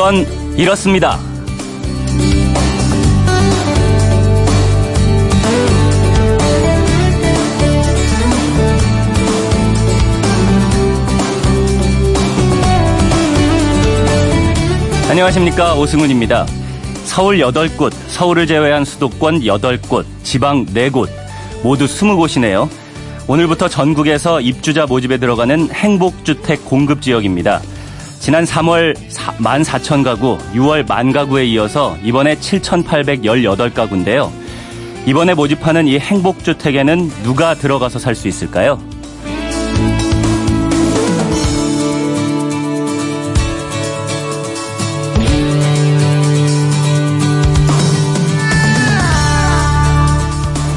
그건 이렇습니다. 안녕하십니까 오승훈입니다. 서울 8곳, 서울을 제외한 수도권 8곳, 지방 4곳, 모두 20곳이네요. 오늘부터 전국에서 입주자 모집에 들어가는 행복주택 공급 지역입니다. 지난 3월 14,000가구, 6월 만 가구에 이어서 이번에 7,818가구인데요. 이번에 모집하는 이 행복주택에는 누가 들어가서 살 수 있을까요?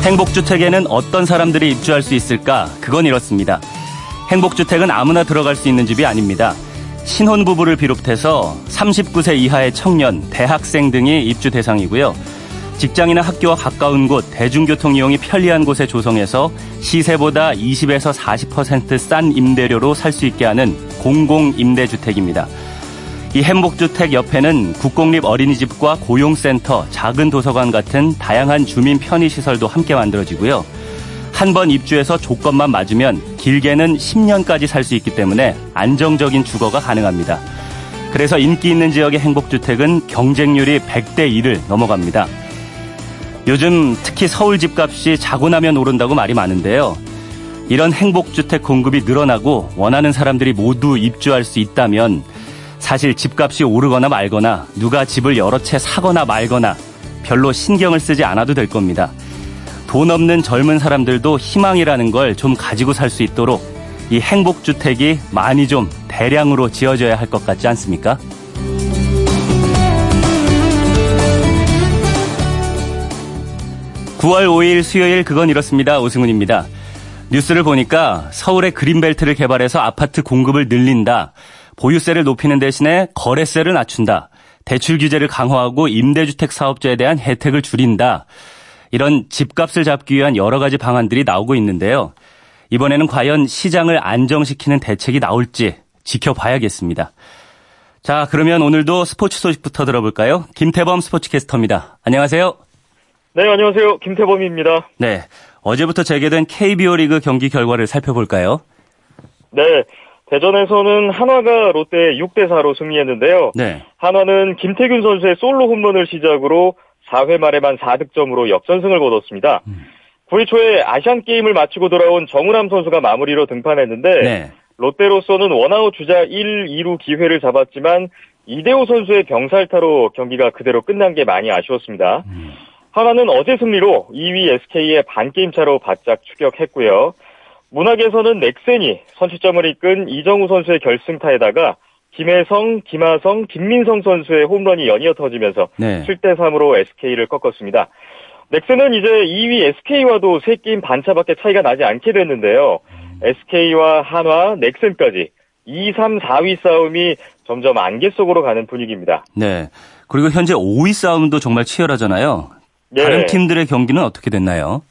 행복주택에는 어떤 사람들이 입주할 수 있을까? 그건 이렇습니다. 행복주택은 아무나 들어갈 수 있는 집이 아닙니다. 신혼부부를 비롯해서 39세 이하의 청년, 대학생 등이 입주 대상이고요. 직장이나 학교와 가까운 곳, 대중교통 이용이 편리한 곳에 조성해서 시세보다 20에서 40%싼 임대료로 살 수 있게 하는 공공임대주택입니다. 이 행복주택 옆에는 국공립 어린이집과 고용센터, 작은 도서관 같은 다양한 주민 편의시설도 함께 만들어지고요. 한 번 입주해서 조건만 맞으면 길게는 10년까지 살 수 있기 때문에 안정적인 주거가 가능합니다. 그래서 인기 있는 지역의 행복주택은 경쟁률이 100대 1을 넘어갑니다. 요즘 특히 서울 집값이 자고 나면 오른다고 말이 많은데요. 이런 행복주택 공급이 늘어나고 원하는 사람들이 모두 입주할 수 있다면 사실 집값이 오르거나 말거나 누가 집을 여러 채 사거나 말거나 별로 신경을 쓰지 않아도 될 겁니다. 돈 없는 젊은 사람들도 희망이라는 걸 좀 가지고 살 수 있도록 이 행복주택이 많이 좀 대량으로 지어져야 할 것 같지 않습니까? (9월 5일) 수요일 그건 이렇습니다 오승훈입니다 뉴스를 보니까 서울의 그린벨트를 개발해서 아파트 공급을 늘린다 보유세를 높이는 대신에 거래세를 낮춘다. 대출 규제를 강화하고 임대주택 사업자에 대한 혜택을 줄인다. 이런 집값을 잡기 위한 여러 가지 방안들이 나오고 있는데요. 이번에는 과연 시장을 안정시키는 대책이 나올지 지켜봐야겠습니다. 자, 그러면 오늘도 스포츠 소식부터 들어볼까요? 김태범 스포츠캐스터입니다. 안녕하세요. 네, 안녕하세요. 김태범입니다. 네. 어제부터 재개된 KBO 리그 경기 결과를 살펴볼까요? 네. 대전에서는 한화가 롯데 6대 4로 승리했는데요. 네. 한화는 김태균 선수의 솔로 홈런을 시작으로 4회 말에만 4득점으로 역전승을 거뒀습니다. 음. 9회 초에 아시안 게임을 마치고 돌아온 정우람 선수가 마무리로 등판했는데 네. 롯데로서는 원아웃 주자 1, 2루 기회를 잡았지만 이대호 선수의 병살타로 경기가 그대로 끝난 게 많이 아쉬웠습니다. 음. 하나는 어제 승리로 2위 SK의 반게임 차로 바짝 추격했고요. 문학에서는 넥센이 선취점을 이끈 이정우 선수의 결승타에다가 김혜성, 김하성, 김민성 선수의 홈런이 연이어 터지면서 네. 7대 3으로 SK를 꺾었습니다. 넥센은 이제 2위 SK와도 3게임 반차밖에 차이가 나지 않게 됐는데요. SK와 한화, 넥센까지 2, 3, 4위 싸움이 점점 안개 속으로 가는 분위기입니다. 네. 그리고 현재 5위 싸움도 정말 치열하잖아요. 네. 다른 팀들의 경기는 어떻게 됐나요?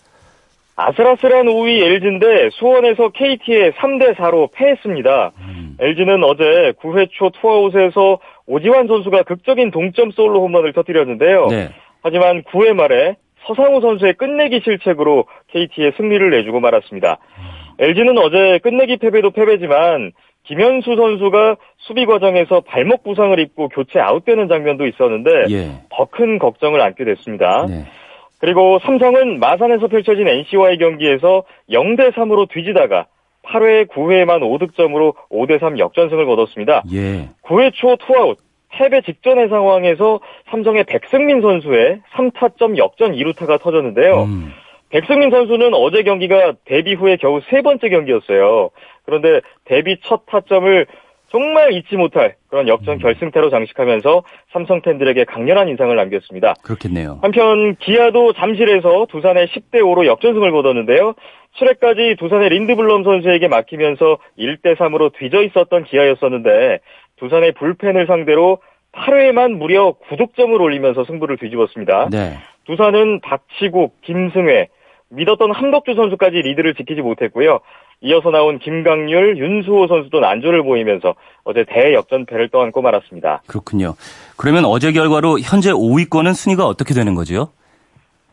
아슬아슬한 5위 LG인데 수원에서 KT에 3대 4로 패했습니다. 음. LG는 어제 9회 초 투아웃에서 오지환 선수가 극적인 동점 솔로 홈런을 터뜨렸는데요. 네. 하지만 9회 말에 서상우 선수의 끝내기 실책으로 KT에 승리를 내주고 말았습니다. LG는 어제 끝내기 패배도 패배지만 김현수 선수가 수비 과정에서 발목 부상을 입고 교체 아웃되는 장면도 있었는데 예. 더큰 걱정을 안게 됐습니다. 네. 그리고 삼성은 마산에서 펼쳐진 NC와의 경기에서 0대 3으로 뒤지다가 8회 9회에만 5득점으로 5대 3 역전승을 거뒀습니다. 예. 9회 초 투아웃 패배 직전의 상황에서 삼성의 백승민 선수의 3타점 역전 2루타가 터졌는데요. 음. 백승민 선수는 어제 경기가 데뷔 후에 겨우 세 번째 경기였어요. 그런데 데뷔 첫 타점을 정말 잊지 못할 그런 역전 음. 결승타로 장식하면서 삼성 팬들에게 강렬한 인상을 남겼습니다. 그렇겠네요. 한편 기아도 잠실에서 두산의 10대 5로 역전승을 거뒀는데요. 7회까지 두산의 린드블럼 선수에게 막히면서 1대 3으로 뒤져 있었던 기아였었는데 두산의 불펜을 상대로 8회에만 무려 9득점을 올리면서 승부를 뒤집었습니다. 네. 두산은 박치국, 김승회, 믿었던 함덕주 선수까지 리드를 지키지 못했고요. 이어서 나온 김강률, 윤수호 선수도 난조를 보이면서 어제 대역전패를 떠안고 말았습니다. 그렇군요. 그러면 어제 결과로 현재 5위권은 순위가 어떻게 되는 거죠?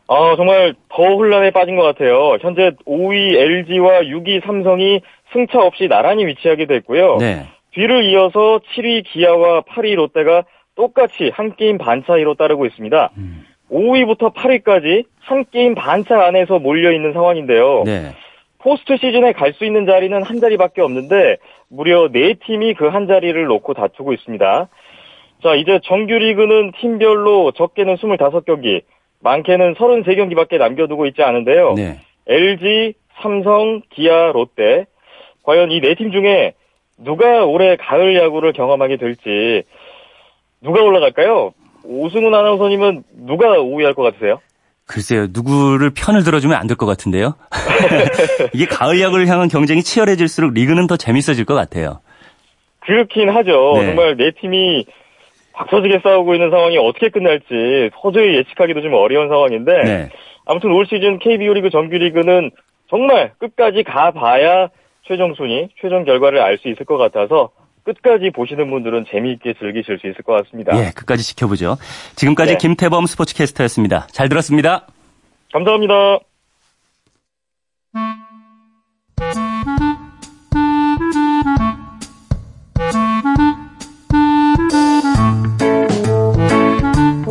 아, 정말 더 혼란에 빠진 것 같아요. 현재 5위 LG와 6위 삼성이 승차 없이 나란히 위치하게 됐고요. 네. 뒤를 이어서 7위 기아와 8위 롯데가 똑같이 한 게임 반 차이로 따르고 있습니다. 음. 5위부터 8위까지 한 게임 반차 안에서 몰려 있는 상황인데요. 네. 포스트 시즌에 갈 수 있는 자리는 한 자리밖에 없는데 무려 4팀이 그 한 자리를 놓고 다투고 있습니다. 자, 이제 정규 리그는 팀별로 적게는 25경기, 많게는 33경기밖에 남겨두고 있지 않은데요. 네. LG, 삼성, 기아, 롯데 과연 이 네 팀 중에 누가 올해 가을 야구를 경험하게 될지 누가 올라갈까요? 오승훈 아나운서님은 누가 5위 할 것 같으세요? 글쎄요, 누구를 편을 들어주면 안 될 것 같은데요. 이게 가을 야구를 향한 경쟁이 치열해질수록 리그는 더 재밌어질 것 같아요. 그렇긴 하죠. 네. 정말 네 팀이 박서지게 싸우고 있는 상황이 어떻게 끝날지 서서히 예측하기도 좀 어려운 상황인데 네. 아무튼 올 시즌 KBO 리그 정규 리그는 정말 끝까지 가봐야 최종 순위, 최종 결과를 알 수 있을 것 같아서 끝까지 보시는 분들은 재미있게 즐기실 수 있을 것 같습니다. 예, 끝까지 지켜보죠. 지금까지 네. 김태범 스포츠캐스터였습니다. 잘 들었습니다. 감사합니다.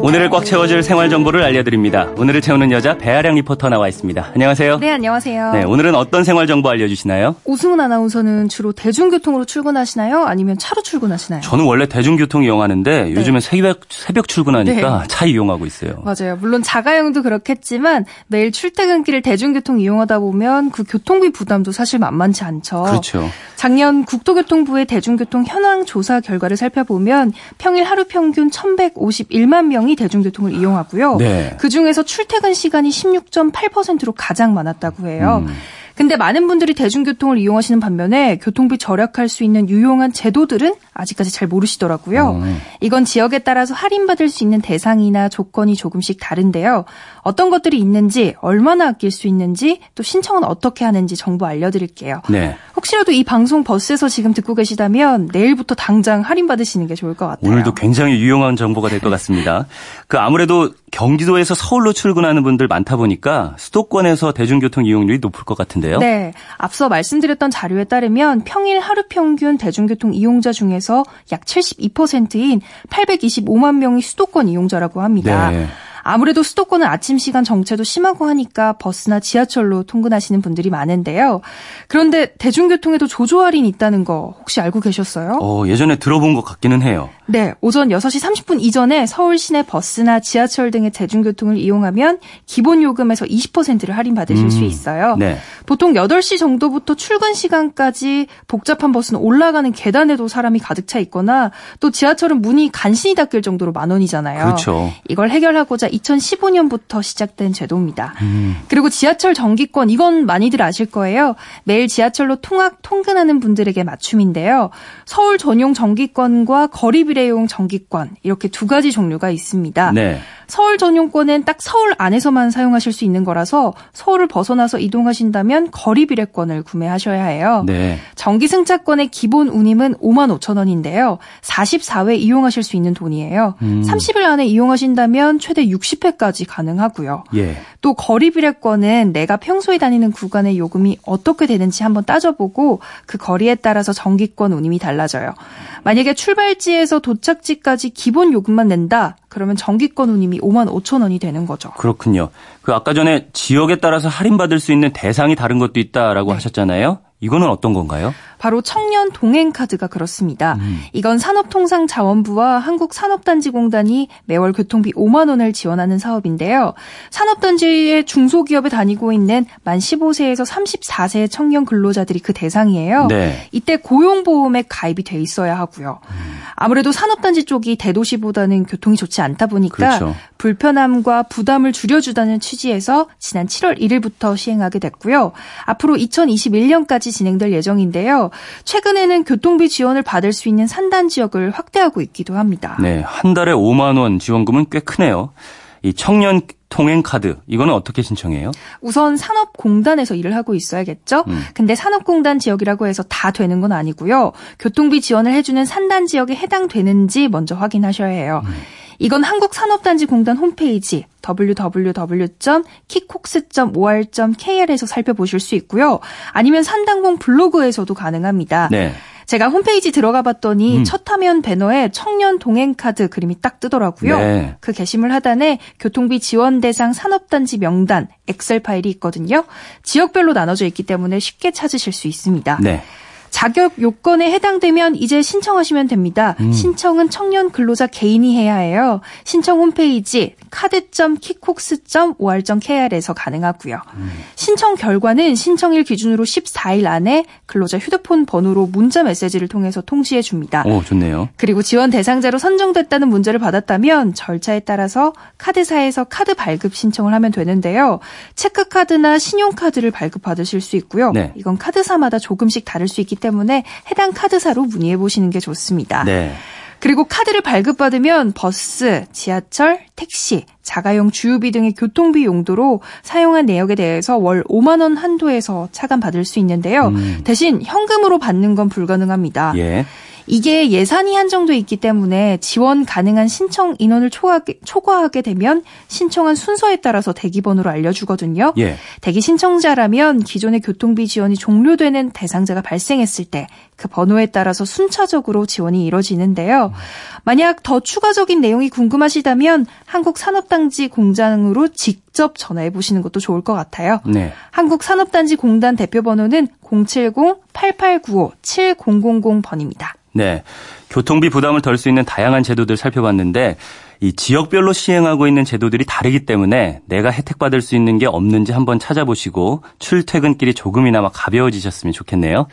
오늘을 꽉 채워줄 생활 정보를 알려드립니다. 오늘을 채우는 여자 배아량 리포터 나와 있습니다. 안녕하세요. 네, 안녕하세요. 네, 오늘은 어떤 생활 정보 알려주시나요? 오승훈 아나운서는 주로 대중교통으로 출근하시나요? 아니면 차로 출근하시나요? 저는 원래 대중교통 이용하는데 요즘엔 새벽, 새벽 출근하니까 네. 차 이용하고 있어요. 맞아요. 물론 자가용도 그렇겠지만 매일 출퇴근길을 대중교통 이용하다 보면 그 교통비 부담도 사실 만만치 않죠. 그렇죠. 작년 국토교통부의 대중교통 현황 조사 결과를 살펴보면 평일 하루 평균 1,151만 명이 대중교통을 이용하고요. 네. 그 중에서 출퇴근 시간이 16.8%로 가장 많았다고 해요. 음. 근데 많은 분들이 대중교통을 이용하시는 반면에 교통비 절약할 수 있는 유용한 제도들은 아직까지 잘 모르시더라고요. 음. 이건 지역에 따라서 할인받을 수 있는 대상이나 조건이 조금씩 다른데요. 어떤 것들이 있는지, 얼마나 아낄 수 있는지, 또 신청은 어떻게 하는지 정보 알려드릴게요. 네. 혹시라도 이 방송 버스에서 지금 듣고 계시다면 내일부터 당장 할인 받으시는 게 좋을 것 같아요. 오늘도 굉장히 유용한 정보가 될 것 같습니다. 그 아무래도 경기도에서 서울로 출근하는 분들 많다 보니까 수도권에서 대중교통 이용률이 높을 것 같은데요. 네. 앞서 말씀드렸던 자료에 따르면 평일 하루 평균 대중교통 이용자 중에서 약 72%인 825만 명이 수도권 이용자라고 합니다. 네. 아무래도 수도권은 아침 시간 정체도 심하고 하니까 버스나 지하철로 통근하시는 분들이 많은데요. 그런데 대중교통에도 조조 할인이 있다는 거 혹시 알고 계셨어요? 어, 예전에 들어본 것 같기는 해요. 네, 오전 6시 30분 이전에 서울 시내 버스나 지하철 등의 대중교통을 이용하면 기본 요금에서 20%를 할인받으실 수 음, 있어요. 네. 보통 8시 정도부터 출근 시간까지 복잡한 버스는 올라가는 계단에도 사람이 가득 차 있거나 또 지하철은 문이 간신히 닫힐 정도로 만원이잖아요. 그렇죠. 이걸 해결하고자 2015년부터 시작된 제도입니다. 음. 그리고 지하철 정기권 이건 많이들 아실 거예요. 매일 지하철로 통학 통근하는 분들에게 맞춤인데요. 서울 전용 정기권과 거리 비례용 정기권 이렇게 두 가지 종류가 있습니다. 네. 서울 전용권은 딱 서울 안에서만 사용하실 수 있는 거라서 서울을 벗어나서 이동하신다면 거리 비례권을 구매하셔야 해요. 네. 정기 승차권의 기본 운임은 5만 5천 원인데요. 44회 이용하실 수 있는 돈이에요. 음. 30일 안에 이용하신다면 최대 60회까지 가능하고요. 예. 또 거리 비례권은 내가 평소에 다니는 구간의 요금이 어떻게 되는지 한번 따져보고 그 거리에 따라서 정기권 운임이 달라져요. 만약에 출발지에서 도착지까지 기본 요금만 낸다. 그러면 정기권 운임이 5만 5천 원이 되는 거죠. 그렇군요. 그 아까 전에 지역에 따라서 할인받을 수 있는 대상이 다른 것도 있다라고 하셨잖아요. 이거는 어떤 건가요? 바로 청년 동행 카드가 그렇습니다. 음. 이건 산업통상자원부와 한국산업단지공단이 매월 교통비 5만 원을 지원하는 사업인데요. 산업단지의 중소기업에 다니고 있는 만 15세에서 34세의 청년 근로자들이 그 대상이에요. 네. 이때 고용보험에 가입이 돼 있어야 하고요. 아무래도 산업단지 쪽이 대도시보다는 교통이 좋지 않다 보니까 그렇죠. 불편함과 부담을 줄여주다는 취지에서 지난 7월 1일부터 시행하게 됐고요. 앞으로 2021년까지 진행될 예정인데요. 최근에는 교통비 지원을 받을 수 있는 산단 지역을 확대하고 있기도 합니다. 네. 한 달에 5만 원 지원금은 꽤 크네요. 이 청년 통행 카드 이거는 어떻게 신청해요? 우선 산업공단에서 일을 하고 있어야겠죠. 음. 근데 산업공단 지역이라고 해서 다 되는 건 아니고요. 교통비 지원을 해주는 산단 지역에 해당되는지 먼저 확인하셔야 해요. 음. 이건 한국산업단지공단 홈페이지 www.kickox.or.kr에서 살펴보실 수 있고요. 아니면 산단공 블로그에서도 가능합니다. 네. 제가 홈페이지 들어가 봤더니 음. 첫 화면 배너에 청년 동행 카드 그림이 딱 뜨더라고요. 네. 그 게시물 하단에 교통비 지원 대상 산업단지 명단 엑셀 파일이 있거든요. 지역별로 나눠져 있기 때문에 쉽게 찾으실 수 있습니다. 네. 자격 요건에 해당되면 이제 신청하시면 됩니다. 음. 신청은 청년 근로자 개인이 해야 해요. 신청 홈페이지 card.kicox.or.kr에서 가능하고요. 음. 신청 결과는 신청일 기준으로 14일 안에 근로자 휴대폰 번호로 문자 메시지를 통해서 통지해 줍니다. 오, 좋네요. 그리고 지원 대상자로 선정됐다는 문자를 받았다면 절차에 따라서 카드사에서 카드 발급 신청을 하면 되는데요. 체크카드나 신용카드를 발급받으실 수 있고요. 네. 이건 카드사마다 조금씩 다를 수 있기 때문에 해당 카드사로 문의해 보시는 게 좋습니다. 네. 그리고 카드를 발급받으면 버스, 지하철, 택시, 자가용 주유비 등의 교통비 용도로 사용한 내역에 대해서 월 5만 원 한도에서 차감받을 수 있는데요. 음. 대신 현금으로 받는 건 불가능합니다. 예. 이게 예산이 한정돼 있기 때문에 지원 가능한 신청 인원을 초과하게, 초과하게 되면 신청한 순서에 따라서 대기번호로 알려주거든요. 예. 대기 신청자라면 기존의 교통비 지원이 종료되는 대상자가 발생했을 때 그 번호에 따라서 순차적으로 지원이 이뤄지는데요. 만약 더 추가적인 내용이 궁금하시다면 한국산업단지 공장으로 직접 전화해 보시는 것도 좋을 것 같아요. 네. 한국산업단지 공단 대표 번호는 070-8895-7000번입니다. 네. 교통비 부담을 덜 수 있는 다양한 제도들 살펴봤는데 이 지역별로 시행하고 있는 제도들이 다르기 때문에 내가 혜택받을 수 있는 게 없는지 한번 찾아보시고 출퇴근길이 조금이나마 가벼워지셨으면 좋겠네요.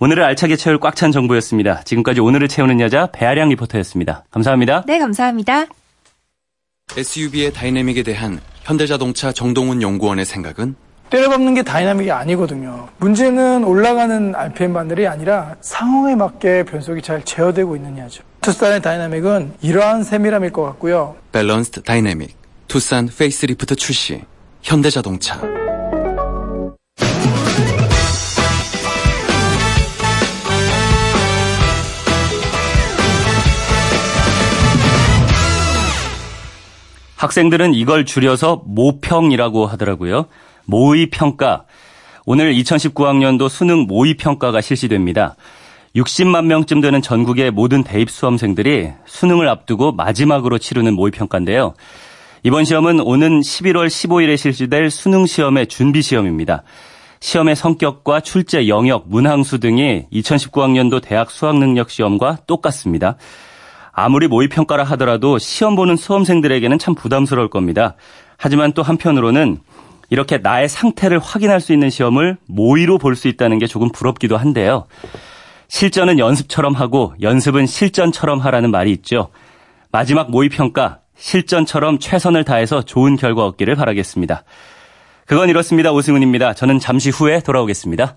오늘을 알차게 채울 꽉 찬 정보였습니다. 지금까지 오늘을 채우는 여자 배아량 리포터였습니다. 감사합니다. 네, 감사합니다. SUV의 다이내믹에 대한 현대자동차 정동훈 연구원의 생각은 때려박는 게 다이나믹이 아니거든요. 문제는 올라가는 RPM 바늘이 아니라 상황에 맞게 변속이 잘 제어되고 있느냐죠. 투싼의 다이나믹은 이러한 세밀함일 것 같고요. balanced dynamic 투싼 페이스리프트 출시 현대자동차 학생들은 이걸 줄여서 모평이라고 하더라고요. 모의 평가. 오늘 2019학년도 수능 모의 평가가 실시됩니다. 60만 명쯤 되는 전국의 모든 대입 수험생들이 수능을 앞두고 마지막으로 치르는 모의 평가인데요. 이번 시험은 오는 11월 15일에 실시될 수능 시험의 준비 시험입니다. 시험의 성격과 출제 영역, 문항수 등이 2019학년도 대학 수학능력 시험과 똑같습니다. 아무리 모의 평가라 하더라도 시험 보는 수험생들에게는 참 부담스러울 겁니다. 하지만 또 한편으로는 이렇게 나의 상태를 확인할 수 있는 시험을 모의로 볼 수 있다는 게 조금 부럽기도 한데요. 실전은 연습처럼 하고 연습은 실전처럼 하라는 말이 있죠. 마지막 모의 평가 실전처럼 최선을 다해서 좋은 결과 얻기를 바라겠습니다. 그건 이렇습니다. 오승훈입니다. 저는 잠시 후에 돌아오겠습니다.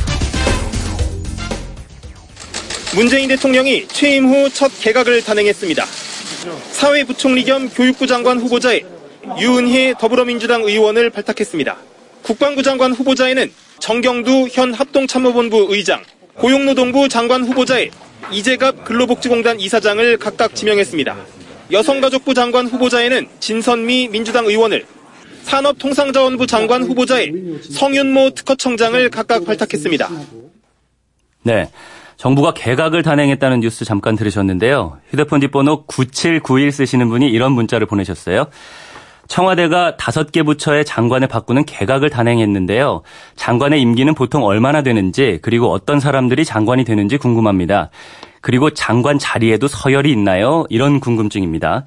문재인 대통령이 취임 후 첫 개각을 단행했습니다. 사회부총리 겸 교육부 장관 후보자에 유은희 더불어민주당 의원을 발탁했습니다. 국방부 장관 후보자에는 정경두 현 합동참모본부 의장, 고용노동부 장관 후보자에 이재갑 근로복지공단 이사장을 각각 지명했습니다. 여성가족부 장관 후보자에는 진선미 민주당 의원을, 산업통상자원부 장관 후보자에 성윤모 특허청장을 각각 발탁했습니다. 네. 정부가 개각을 단행했다는 뉴스 잠깐 들으셨는데요. 휴대폰 뒷번호 9791 쓰시는 분이 이런 문자를 보내셨어요. 청와대가 다섯 개 부처의 장관을 바꾸는 개각을 단행했는데요. 장관의 임기는 보통 얼마나 되는지 그리고 어떤 사람들이 장관이 되는지 궁금합니다. 그리고 장관 자리에도 서열이 있나요? 이런 궁금증입니다.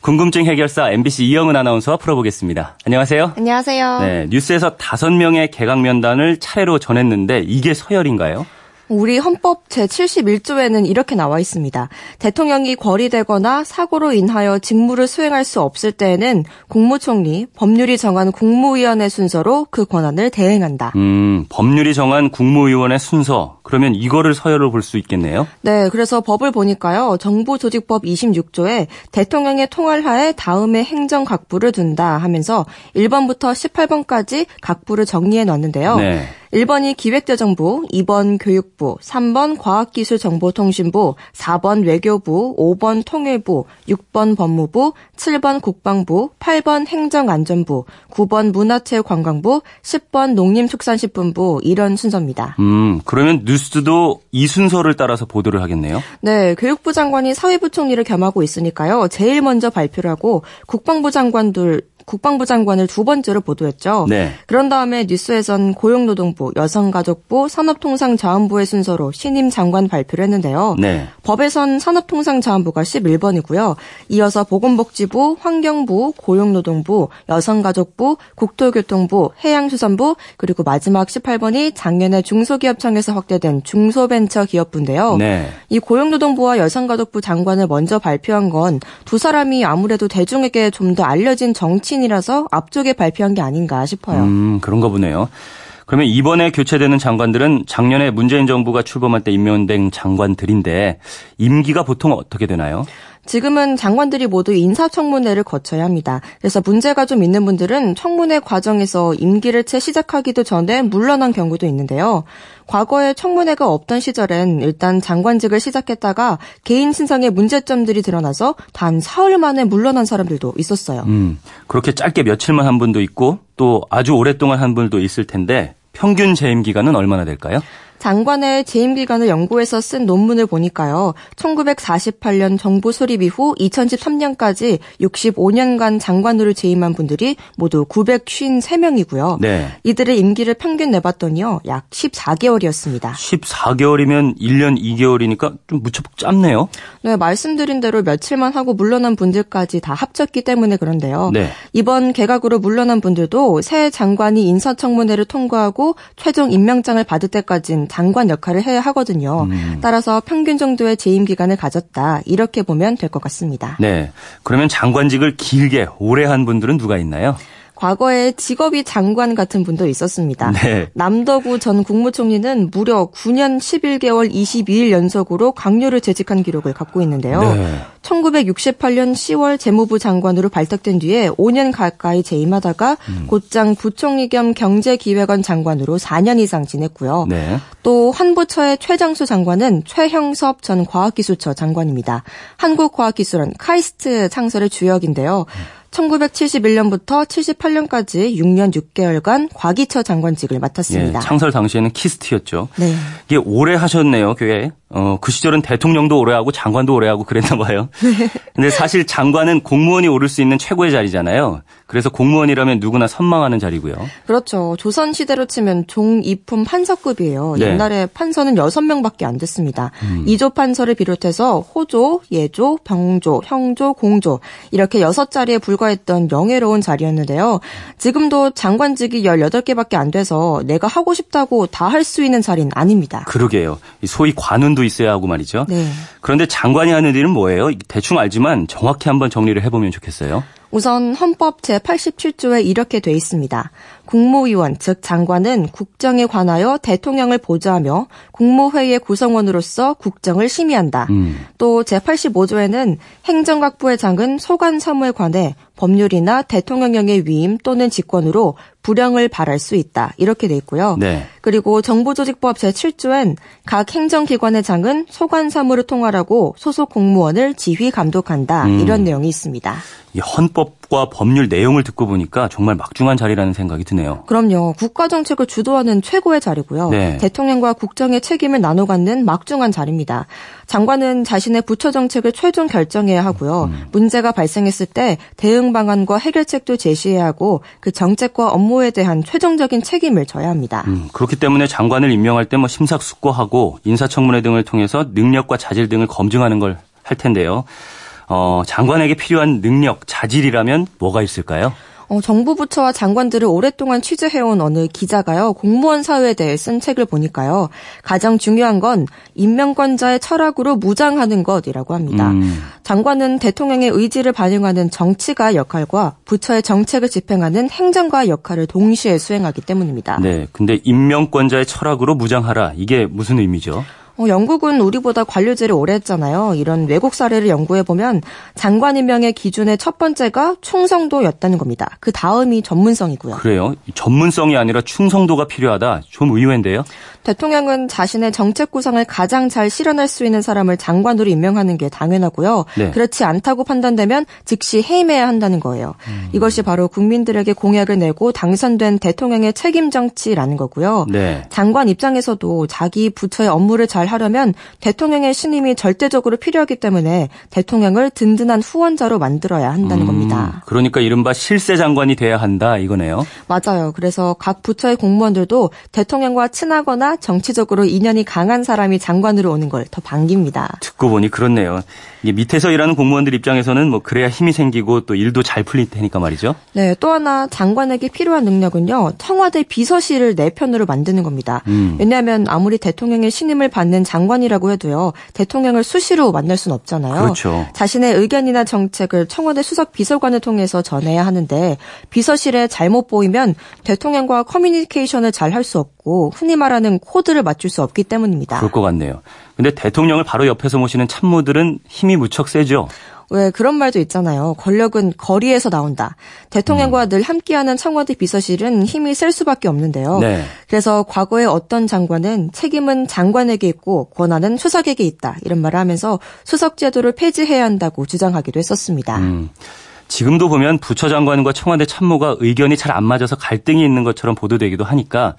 궁금증 해결사 MBC 이영은 아나운서와 풀어보겠습니다. 안녕하세요. 안녕하세요. 네, 뉴스에서 다섯 명의 개각 면단을 차례로 전했는데 이게 서열인가요? 우리 헌법 제71조에는 이렇게 나와 있습니다. 대통령이 거리되거나 사고로 인하여 직무를 수행할 수 없을 때에는 국무총리, 법률이 정한 국무위원회 순서로 그 권한을 대행한다. 음, 법률이 정한 국무위원회 순서. 그러면 이거를 서열로 볼 수 있겠네요. 네, 그래서 법을 보니까요. 정부조직법 26조에 대통령의 통할하에 다음에 행정 각부를 둔다 하면서 1번부터 18번까지 각부를 정리해 놨는데요. 네. 1번이 기획재정부, 2번 교육부, 3번 과학기술정보통신부, 4번 외교부, 5번 통일부, 6번 법무부, 7번 국방부, 8번 행정안전부, 9번 문화체육관광부, 10번 농림축산식품부 이런 순서입니다. 음, 그러면 뉴스도 이 순서를 따라서 보도를 하겠네요. 네, 교육부 장관이 사회부 총리를 겸하고 있으니까요. 제일 먼저 발표를 하고 국방부 장관들 국방부 장관을 두 번째로 보도했죠. 네. 그런 다음에 뉴스에선 고용노동부, 여성가족부, 산업통상자원부의 순서로 신임 장관 발표를 했는데요. 네. 법에선 산업통상자원부가 11번이고요. 이어서 보건복지부, 환경부, 고용노동부, 여성가족부, 국토교통부, 해양수산부, 그리고 마지막 18번이 작년에 중소기업청에서 확대된 중소벤처기업부인데요. 네. 이 고용노동부와 여성가족부 장관을 먼저 발표한 건 두 사람이 아무래도 대중에게 좀 더 알려진 정치 인이라서 앞쪽에 발표한 게 아닌가 싶어요. 음, 그런가 보네요. 그러면 이번에 교체되는 장관들은 작년에 문재인 정부가 출범할 때 임명된 장관들인데 임기가 보통 어떻게 되나요? 지금은 장관들이 모두 인사청문회를 거쳐야 합니다. 그래서 문제가 좀 있는 분들은 청문회 과정에서 임기를 채 시작하기도 전에 물러난 경우도 있는데요. 과거에 청문회가 없던 시절엔 일단 장관직을 시작했다가 개인 신상에 문제점들이 드러나서 단 사흘 만에 물러난 사람들도 있었어요. 음, 그렇게 짧게 며칠만 한 분도 있고 또 아주 오랫동안 한 분도 있을 텐데 평균 재임 기간은 얼마나 될까요? 장관의 재임 기간을 연구해서 쓴 논문을 보니까요. 1948년 정부 수립 이후 2013년까지 65년간 장관으로 재임한 분들이 모두 953명이고요. 네. 이들의 임기를 평균 내봤더니요. 약 14개월이었습니다. 14개월이면 1년 2개월이니까 좀 무척 짧네요. 네, 말씀드린 대로 며칠만 하고 물러난 분들까지 다 합쳤기 때문에 그런데요. 네. 이번 개각으로 물러난 분들도 새 장관이 인사청문회를 통과하고 최종 임명장을 받을 때까지는 장관 역할을 해야 하거든요. 음. 따라서 평균 정도의 재임 기간을 가졌다. 이렇게 보면 될 것 같습니다. 네. 그러면 장관직을 길게 오래 한 분들은 누가 있나요? 과거에 직업이 장관 같은 분도 있었습니다. 네. 남덕우 전 국무총리는 무려 9년 11개월 22일 연속으로 강요를 재직한 기록을 갖고 있는데요. 네. 1968년 10월 재무부 장관으로 발탁된 뒤에 5년 가까이 재임하다가 음. 곧장 부총리 겸 경제기획원 장관으로 4년 이상 지냈고요. 네. 또 한부처의 최장수 장관은 최형섭 전 과학기술처 장관입니다. 한국과학기술원 카이스트 창설의 주역인데요. 1971년부터 78년까지 6년 6개월간 과기처 장관직을 맡았습니다. 예, 창설 당시에는 키스트였죠. 네. 이게 오래 하셨네요, 교회. 어, 그 시절은 대통령도 오래 하고 장관도 오래 하고 그랬나 봐요. 근데 사실 장관은 공무원이 오를 수 있는 최고의 자리잖아요. 그래서 공무원이라면 누구나 선망하는 자리고요. 그렇죠. 조선 시대로 치면 종 이품 판서급이에요. 네. 옛날에 판서는 6명밖에 안 됐습니다. 이조 판서를 비롯해서 호조, 예조, 병조, 형조, 공조 이렇게 6자리에 불과했던 영예로운 자리였는데요. 지금도 장관직이 18개밖에 안 돼서 내가 하고 싶다고 다 할 수 있는 자리는 아닙니다. 그러게요. 이 소위 관 운도 있어야 하고 말이죠. 네. 그런데 장관이 하는 일은 뭐예요? 대충 알지만 정확히 한번 정리를 해보면 좋겠어요. 우선 헌법 제87조에 이렇게 돼 있습니다. 국무위원, 즉 장관은 국정에 관하여 대통령을 보좌하며 국무회의의 구성원으로서 국정을 심의한다. 음. 또 제85조에는 행정각부의 장은 소관 사무에 관해 법률이나 대통령령의 위임 또는 직권으로 불령을 발할 수 있다. 이렇게 돼 있고요. 네. 그리고 정보조직법 제7조엔 각 행정기관의 장은 소관 사무를 통할하고 소속 공무원을 지휘 감독한다. 음. 이런 내용이 있습니다. 이 헌법과 법률 내용을 듣고 보니까 정말 막중한 자리라는 생각이 드네요. 그럼요. 국가 정책을 주도하는 최고의 자리고요. 네. 대통령과 국정의 책임을 나눠 갖는 막중한 자리입니다. 장관은 자신의 부처 정책을 최종 결정해야 하고요. 음. 문제가 발생했을 때 대응 방안과 해결책도 제시해야 하고 그 정책과 업무에 대한 최종적인 책임을 져야 합니다. 음, 그렇기 때문에 장관을 임명할 때 뭐 심사숙고하고 인사청문회 등을 통해서 능력과 자질 등을 검증하는 걸 할 텐데요. 어, 장관에게 필요한 능력, 자질이라면 뭐가 있을까요? 어, 정부 부처와 장관들을 오랫동안 취재해온 어느 기자가요, 공무원 사회에 대해 쓴 책을 보니까요, 가장 중요한 건 임명권자의 철학으로 무장하는 것이라고 합니다. 음. 장관은 대통령의 의지를 반영하는 정치가 역할과 부처의 정책을 집행하는 행정가 역할을 동시에 수행하기 때문입니다. 네. 근데 임명권자의 철학으로 무장하라. 이게 무슨 의미죠? 어, 영국은 우리보다 관료제를 오래 했잖아요. 이런 외국 사례를 연구해 보면 장관 임명의 기준의 첫 번째가 충성도였다는 겁니다. 그 다음이 전문성이고요. 그래요? 전문성이 아니라 충성도가 필요하다. 좀 의외인데요. 대통령은 자신의 정책 구상을 가장 잘 실현할 수 있는 사람을 장관으로 임명하는 게 당연하고요. 네. 그렇지 않다고 판단되면 즉시 해임해야 한다는 거예요. 음. 이것이 바로 국민들에게 공약을 내고 당선된 대통령의 책임 정치라는 거고요. 네. 장관 입장에서도 자기 부처의 업무를 잘 하려면 대통령의 신임이 절대적으로 필요하기 때문에 대통령을 든든한 후원자로 만들어야 한다는 음. 겁니다. 그러니까 이른바 실세 장관이 돼야 한다 이거네요. 맞아요. 그래서 각 부처의 공무원들도 대통령과 친하거나 정치적으로 인연이 강한 사람이 장관으로 오는 걸 더 반깁니다. 듣고 보니 그렇네요. 이게 밑에서 일하는 공무원들 입장에서는 뭐 그래야 힘이 생기고 또 일도 잘 풀릴 테니까 말이죠. 네, 또 하나 장관에게 필요한 능력은요. 청와대 비서실을 내 편으로 만드는 겁니다. 음. 왜냐하면 아무리 대통령의 신임을 받는 장관이라고 해도요. 대통령을 수시로 만날 수는 없잖아요. 그렇죠. 자신의 의견이나 정책을 청와대 수석 비서관을 통해서 전해야 하는데 비서실에 잘못 보이면 대통령과 커뮤니케이션을 잘 할 수 없고 흔히 말하는 코드를 맞출 수 없기 때문입니다. 그럴 것 같네요. 근데 대통령을 바로 옆에서 모시는 참모들은 힘이 무척 세죠. 왜 그런 말도 있잖아요. 권력은 거리에서 나온다. 대통령과 음. 늘 함께하는 청와대 비서실은 힘이 셀 수밖에 없는데요. 네. 그래서 과거에 어떤 장관은 책임은 장관에게 있고 권한은 수석에게 있다. 이런 말을 하면서 수석 제도를 폐지해야 한다고 주장하기도 했었습니다. 음. 지금도 보면 부처 장관과 청와대 참모가 의견이 잘 안 맞아서 갈등이 있는 것처럼 보도되기도 하니까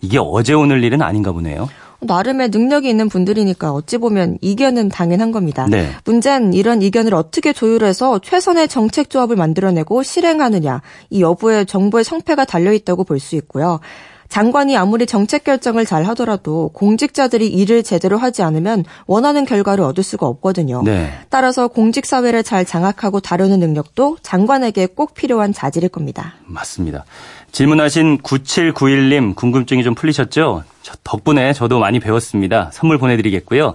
이게 어제 오늘 일은 아닌가 보네요. 나름의 능력이 있는 분들이니까 어찌 보면 이견은 당연한 겁니다. 네. 문제는 이런 이견을 어떻게 조율해서 최선의 정책 조합을 만들어내고 실행하느냐 이 여부에 정부의 성패가 달려 있다고 볼 수 있고요. 장관이 아무리 정책 결정을 잘 하더라도 공직자들이 일을 제대로 하지 않으면 원하는 결과를 얻을 수가 없거든요. 네. 따라서 공직 사회를 잘 장악하고 다루는 능력도 장관에게 꼭 필요한 자질일 겁니다. 맞습니다. 질문하신 9791님 궁금증이 좀 풀리셨죠? 덕분에 저도 많이 배웠습니다. 선물 보내드리겠고요.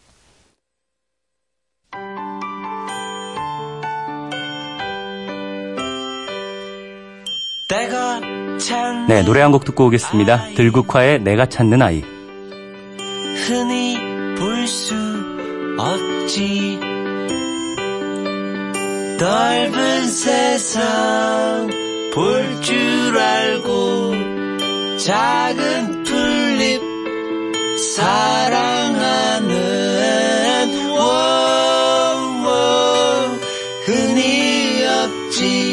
네, 노래 한 곡 듣고 오겠습니다. 들국화의 내가 찾는 아이. 흔히 볼 수 없지. 넓은 세상 볼 줄 알고 작은 풀잎 사랑하는 워 워 흔히 없지.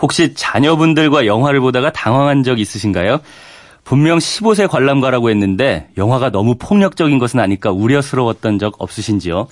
혹시 자녀분들과 영화를 보다가 당황한 적 있으신가요? 분명 15세 관람가라고 했는데 영화가 너무 폭력적인 것은 아닐까 우려스러웠던 적 없으신지요?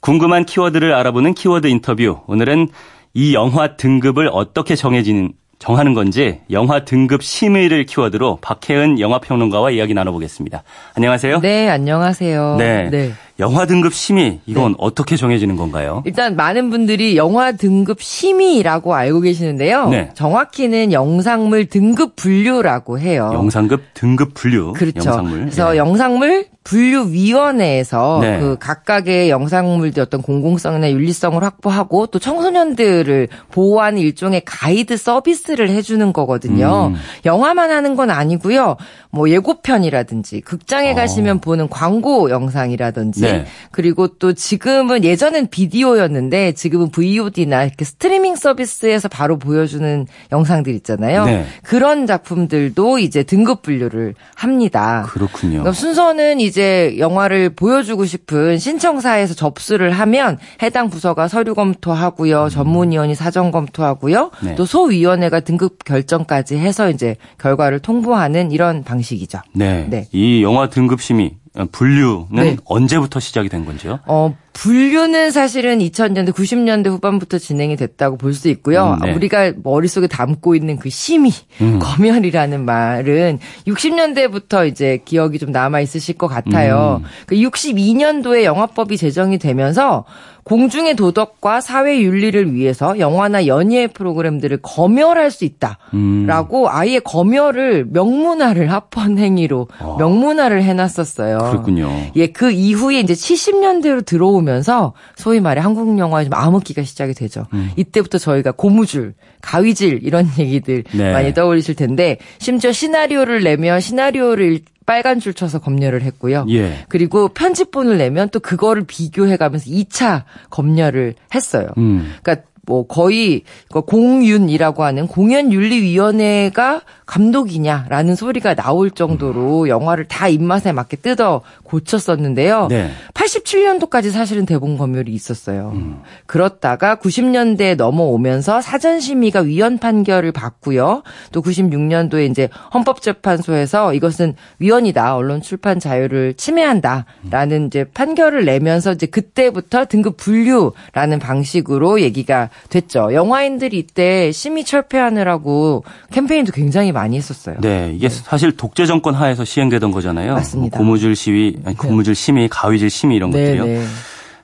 궁금한 키워드를 알아보는 키워드 인터뷰. 오늘은 이 영화 등급을 어떻게 정해지는 정하는 건지 영화 등급 심의를 키워드로 박혜은 영화평론가와 이야기 나눠보겠습니다. 안녕하세요. 네, 안녕하세요. 네. 네. 영화 등급 심의 이건 어떻게 정해지는 건가요? 일단 많은 분들이 영화 등급 심의라고 알고 계시는데요. 네. 정확히는 영상물 등급 분류라고 해요. 영상급 등급 분류. 그렇죠. 영상물. 그래서 예. 영상물 분류위원회에서 네. 그 각각의 영상물들 어떤 공공성이나 윤리성을 확보하고 또 청소년들을 보호하는 일종의 가이드 서비스를 해주는 거거든요. 음. 영화만 하는 건 아니고요. 뭐 예고편이라든지 극장에 어. 가시면 보는 광고 영상이라든지 네. 그리고 또 지금은 예전엔 비디오였는데 지금은 VOD나 이렇게 스트리밍 서비스에서 바로 보여주는 영상들 있잖아요. 네. 그런 작품들도 이제 등급 분류를 합니다. 그렇군요. 순서는 이제 영화를 보여주고 싶은 신청사에서 접수를 하면 해당 부서가 서류 검토하고요, 전문위원이 사전 검토하고요, 음. 네. 또 소위원회가 등급 결정까지 해서 이제 결과를 통보하는 이런 방식이죠. 네. 네. 이 영화 등급 심의 어, 분류는 네. 언제부터 시작이 된 건지요? 어, 분류는 사실은 2000년대, 90년대 후반부터 진행이 됐다고 볼 수 있고요. 음, 네. 우리가 머릿속에 담고 있는 그 심의, 음. 검열이라는 말은 60년대부터 이제 기억이 좀 남아 있으실 것 같아요. 음. 그 62년도에 영화법이 제정이 되면서 공중의 도덕과 사회 윤리를 위해서 영화나 연예 프로그램들을 검열할 수 있다. 음. 라고 아예 검열을 명문화를 합헌 행위로 어. 명문화를 해놨었어요. 그렇군요. 예, 그 이후에 이제 70년대로 들어오면서 소위 말해 한국 영화의 좀 암흑기가 시작이 되죠. 음. 이때부터 저희가 고무줄, 가위질 이런 얘기들 네. 많이 떠올리실 텐데 심지어 시나리오를 내면 시나리오를 빨간 줄 쳐서 검열을 했고요. 예. 그리고 편집본을 내면 또 그거를 비교해 가면서 2차 검열을 했어요. 음. 그러니까 뭐 거의 그 공윤이라고 하는 공연윤리위원회가 감독이냐라는 소리가 나올 정도로 영화를 다 입맛에 맞게 뜯어 고쳤었는데요. 네. 87년도까지 사실은 대본 검열이 있었어요. 음. 그렇다가 90년대에 넘어오면서 사전 심의가 위헌 판결을 받고요. 또 96년도에 이제 헌법재판소에서 이것은 위헌이다. 언론 출판 자유를 침해한다라는 이제 판결을 내면서 이제 그때부터 등급 분류라는 방식으로 얘기가 됐죠. 영화인들이 이때 심의 철폐하느라고 캠페인도 굉장히 많이 했었어요. 네, 이게 사실 독재 정권 하에서 시행되던 거잖아요. 맞습니다. 뭐 고무줄 시위, 아니, 고무줄 심의, 가위질 심의 이런 네, 것들이요. 네.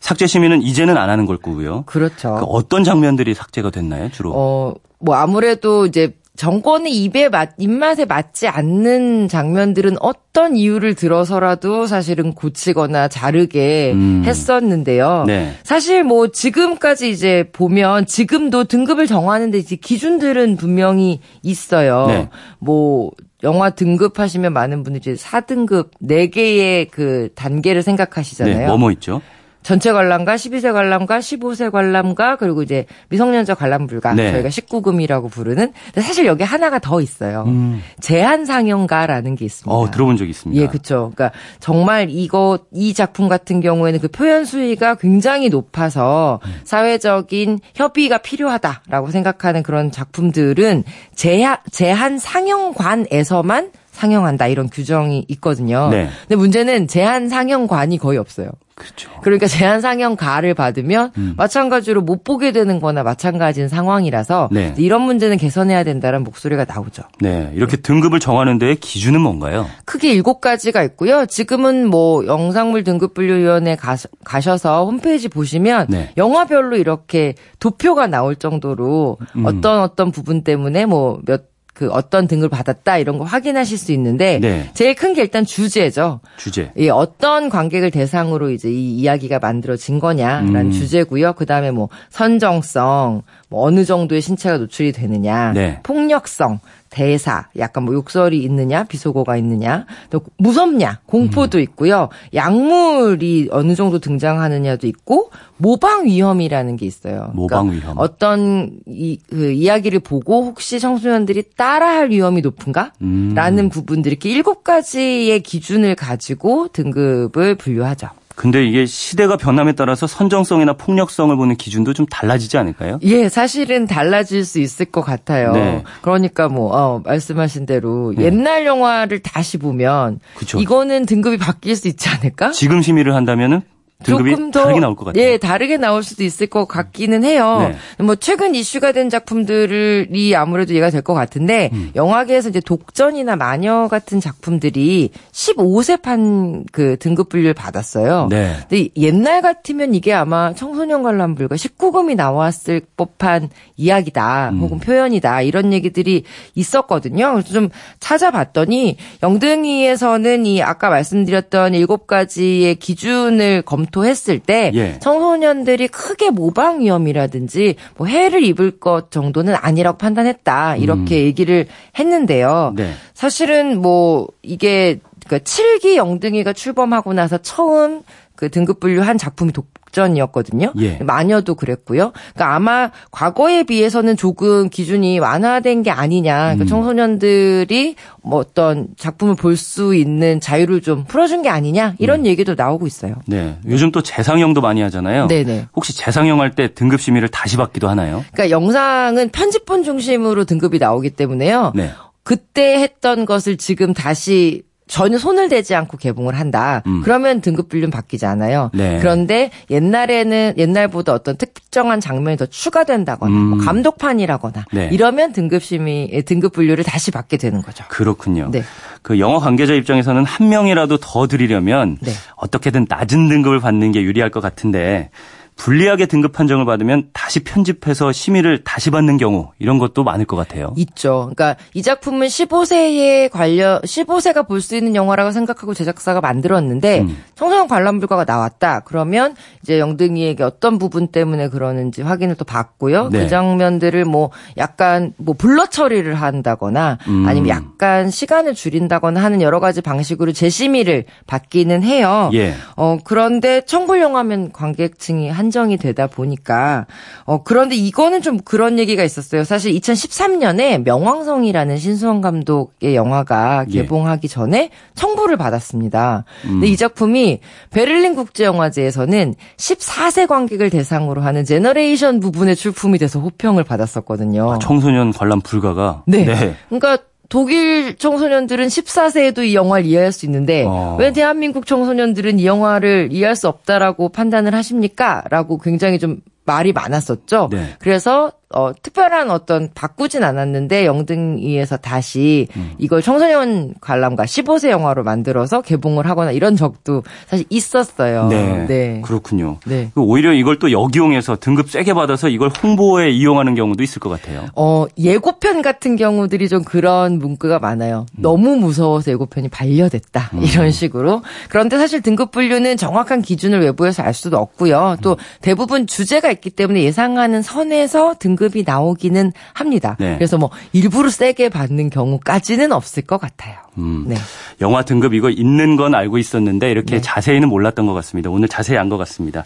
삭제 심의는 이제는 안 하는 걸 거고요. 그렇죠. 그 어떤 장면들이 삭제가 됐나요, 주로? 어, 뭐 아무래도 이제 정권의 입에 맞, 입맛에 맞지 않는 장면들은 어떤 이유를 들어서라도 사실은 고치거나 자르게 음. 했었는데요. 네. 사실 뭐 지금까지 이제 보면 지금도 등급을 정하는데 이제 기준들은 분명히 있어요. 네. 뭐 영화 등급하시면 많은 분들이 이제 4등급 4개의 그 단계를 생각하시잖아요. 네, 뭐뭐 있죠? 전체 관람가, 12세 관람가, 15세 관람가, 그리고 이제 미성년자 관람 불가, 네. 저희가 19금이라고 부르는. 사실 여기 하나가 더 있어요. 음. 제한 상영가라는 게 있습니다. 어, 들어본 적이 있습니다. 예, 그렇죠. 그러니까 정말 이거 이 작품 같은 경우에는 그 표현 수위가 굉장히 높아서 음. 사회적인 협의가 필요하다라고 생각하는 그런 작품들은 제한 제한 상영관에서만 상영한다 이런 규정이 있거든요. 네. 근데 문제는 제한 상영관이 거의 없어요. 그렇죠. 그러니까 제한 상영가를 받으면 음. 마찬가지로 못 보게 되는 거나 마찬가지인 상황이라서 네. 이런 문제는 개선해야 된다는 목소리가 나오죠. 네, 이렇게 등급을 정하는 데의 기준은 뭔가요? 크게 일곱 가지가 있고요. 지금은 뭐 영상물 등급 분류 위원회 가셔, 가셔서 홈페이지 보시면 네. 영화별로 이렇게 도표가 나올 정도로 음. 어떤 어떤 부분 때문에 뭐몇 그 어떤 등급을 받았다 이런 거 확인하실 수 있는데 네. 제일 큰 게 일단 주제죠. 주제. 예, 어떤 관객을 대상으로 이제 이 이야기가 만들어진 거냐라는 음. 주제고요. 그 다음에 뭐 선정성, 뭐 어느 정도의 신체가 노출이 되느냐, 네. 폭력성, 대사, 약간 뭐 욕설이 있느냐, 비속어가 있느냐, 또 무섭냐, 공포도 있고요. 약물이 어느 정도 등장하느냐도 있고 모방 위험이라는 게 있어요. 모방 위험. 어떤 이, 그 이야기를 보고 혹시 청소년들이 따라할 위험이 높은가? 음. 라는 부분들 이렇게 일곱 가지의 기준을 가지고 등급을 분류하죠. 근데 이게 시대가 변함에 따라서 선정성이나 폭력성을 보는 기준도 좀 달라지지 않을까요? 예, 사실은 달라질 수 있을 것 같아요. 네. 그러니까 뭐 어, 말씀하신 대로 네. 옛날 영화를 다시 보면 그쵸. 이거는 등급이 바뀔 수 있지 않을까? 지금 심의를 한다면은 조금 더 다르게 나올 것 같아요. 예, 다르게 나올 수도 있을 것 같기는 해요. 네. 뭐 최근 이슈가 된 작품들이 아무래도 얘가 될 것 같은데 음. 영화계에서 이제 독전이나 마녀 같은 작품들이 15세 판 그 등급 분류를 받았어요. 네. 근데 옛날 같으면 이게 아마 청소년 관람불가 19금이 나왔을 법한 이야기다 음. 혹은 표현이다 이런 얘기들이 있었거든요. 그래서 좀 찾아봤더니 영등이에서는 이 아까 말씀드렸던 일곱 가지의 기준을 검 토했을 때 예. 청소년들이 크게 모방 위험이라든지 뭐 해를 입을 것 정도는 아니라고 판단했다 이렇게 얘기를 했는데요. 음. 네. 사실은 뭐 이게 그 7기 영등이가 출범하고 나서 처음 그 등급 분류한 작품이 독전이었거든요. 예. 마녀도 그랬고요. 그러니까 아마 과거에 비해서는 조금 기준이 완화된 게 아니냐. 그러니까 음. 청소년들이 뭐 어떤 작품을 볼 수 있는 자유를 좀 풀어준 게 아니냐 이런 얘기도 나오고 있어요. 네. 요즘 또 재상영도 많이 하잖아요. 네네. 혹시 재상영 할때 등급 심의를 다시 받기도 하나요? 그러니까 영상은 편집본 중심으로 등급이 나오기 때문에요. 네. 그때 했던 것을 지금 다시 전혀 손을 대지 않고 개봉을 한다. 음. 그러면 등급 분류는 바뀌지 않아요. 네. 그런데 옛날에는 옛날보다 어떤 특정한 장면이 더 추가된다거나 음. 뭐 감독판이라거나 네. 이러면 등급 심의 등급 분류를 다시 받게 되는 거죠. 그렇군요. 네. 그 영화 관계자 입장에서는 한 명이라도 더 드리려면 네. 어떻게든 낮은 등급을 받는 게 유리할 것 같은데 불리하게 등급 판정을 받으면 다시 편집해서 심의를 다시 받는 경우 이런 것도 많을 것 같아요. 있죠. 그러니까 이 작품은 15세에 관련 15세가 볼 수 있는 영화라고 생각하고 제작사가 만들었는데 음. 청소년 관람 불가가 나왔다. 그러면 이제 영등이에게 어떤 부분 때문에 그러는지 확인을 또 받고요. 네. 그 장면들을 뭐 약간 뭐 blur 처리를 한다거나 음. 아니면 약간 시간을 줄인다거나 하는 여러 가지 방식으로 재심의를 받기는 해요. 예. 어, 그런데 청불 영화면 관객층이 한정이 되다 보니까, 어, 그런데 이거는 좀 그런 얘기가 있었어요. 사실 2013년에 명왕성이라는 신수원 감독의 영화가 예. 개봉하기 전에 청불을 받았습니다. 음. 근데 이 작품이 베를린 국제 영화제에서는 14세 관객을 대상으로 하는 제너레이션 부분에 출품이 돼서 호평을 받았었거든요. 아, 청소년 관람 불가가 네. 그러니까 독일 청소년들은 14세에도 이 영화를 이해할 수 있는데 어. 왜 대한민국 청소년들은 이 영화를 이해할 수 없다라고 판단을 하십니까? 라고 굉장히 좀 말이 많았었죠. 네. 그래서 어, 특별한 어떤 바꾸진 않았는데 영등이에서 다시 음. 이걸 청소년 관람가 15세 영화로 만들어서 개봉을 하거나 이런 적도 사실 있었어요. 네. 네. 그렇군요. 네. 그 오히려 이걸 또 역이용해서 등급 세게 받아서 이걸 홍보에 이용하는 경우도 있을 것 같아요. 어, 예고편 같은 경우들이 좀 그런 문구가 많아요. 너무 무서워서 예고편이 반려됐다. 이런 식으로. 그런데 사실 등급 분류는 정확한 기준을 외부에서 알 수도 없고요. 또 대부분 주제가 있기 때문에 예상하는 선에서 등급 이 나오기는 합니다. 네. 그래서 뭐 일부러 세게 받는 경우까지는 없을 것 같아요. 음. 네. 영화 등급 이거 있는 건 알고 있었는데 이렇게 네. 자세히는 몰랐던 것 같습니다. 오늘 자세히 안 것 같습니다.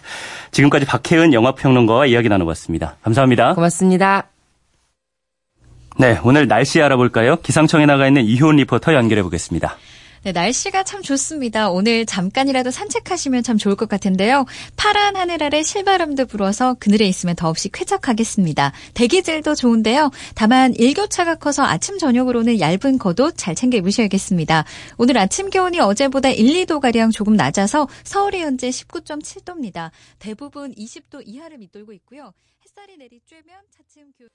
지금까지 박혜은 영화평론가와 이야기 나눠봤습니다. 감사합니다. 고맙습니다. 네, 오늘 날씨 알아볼까요? 기상청에 나가 있는 이효은 리포터 연결해 보겠습니다. 네, 날씨가 참 좋습니다. 오늘 잠깐이라도 산책하시면 참 좋을 것 같은데요. 파란 하늘 아래 실바람도 불어서 그늘에 있으면 더없이 쾌적하겠습니다. 대기질도 좋은데요. 다만 일교차가 커서 아침 저녁으로는 얇은 겉옷 잘 챙겨 입으셔야겠습니다. 오늘 아침 기온이 어제보다 1, 2도 가량 조금 낮아서 서울이 현재 19.7도입니다. 대부분 20도 이하를 밑돌고 있고요. 햇살이 내리 쬐면 차츰 기온...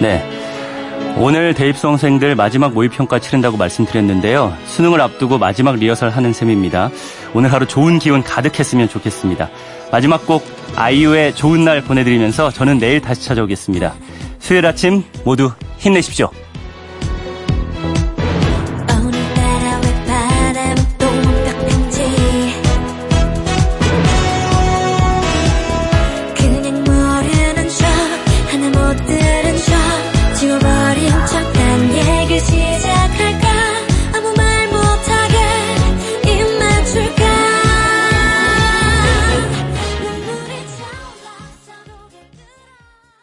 네. 오늘 대입수험생들 마지막 모의평가 치른다고 말씀드렸는데요. 수능을 앞두고 마지막 리허설 하는 셈입니다. 오늘 하루 좋은 기운 가득했으면 좋겠습니다. 마지막 곡 아이유의 좋은 날 보내드리면서 저는 내일 다시 찾아오겠습니다. 수요일 아침 모두 힘내십시오.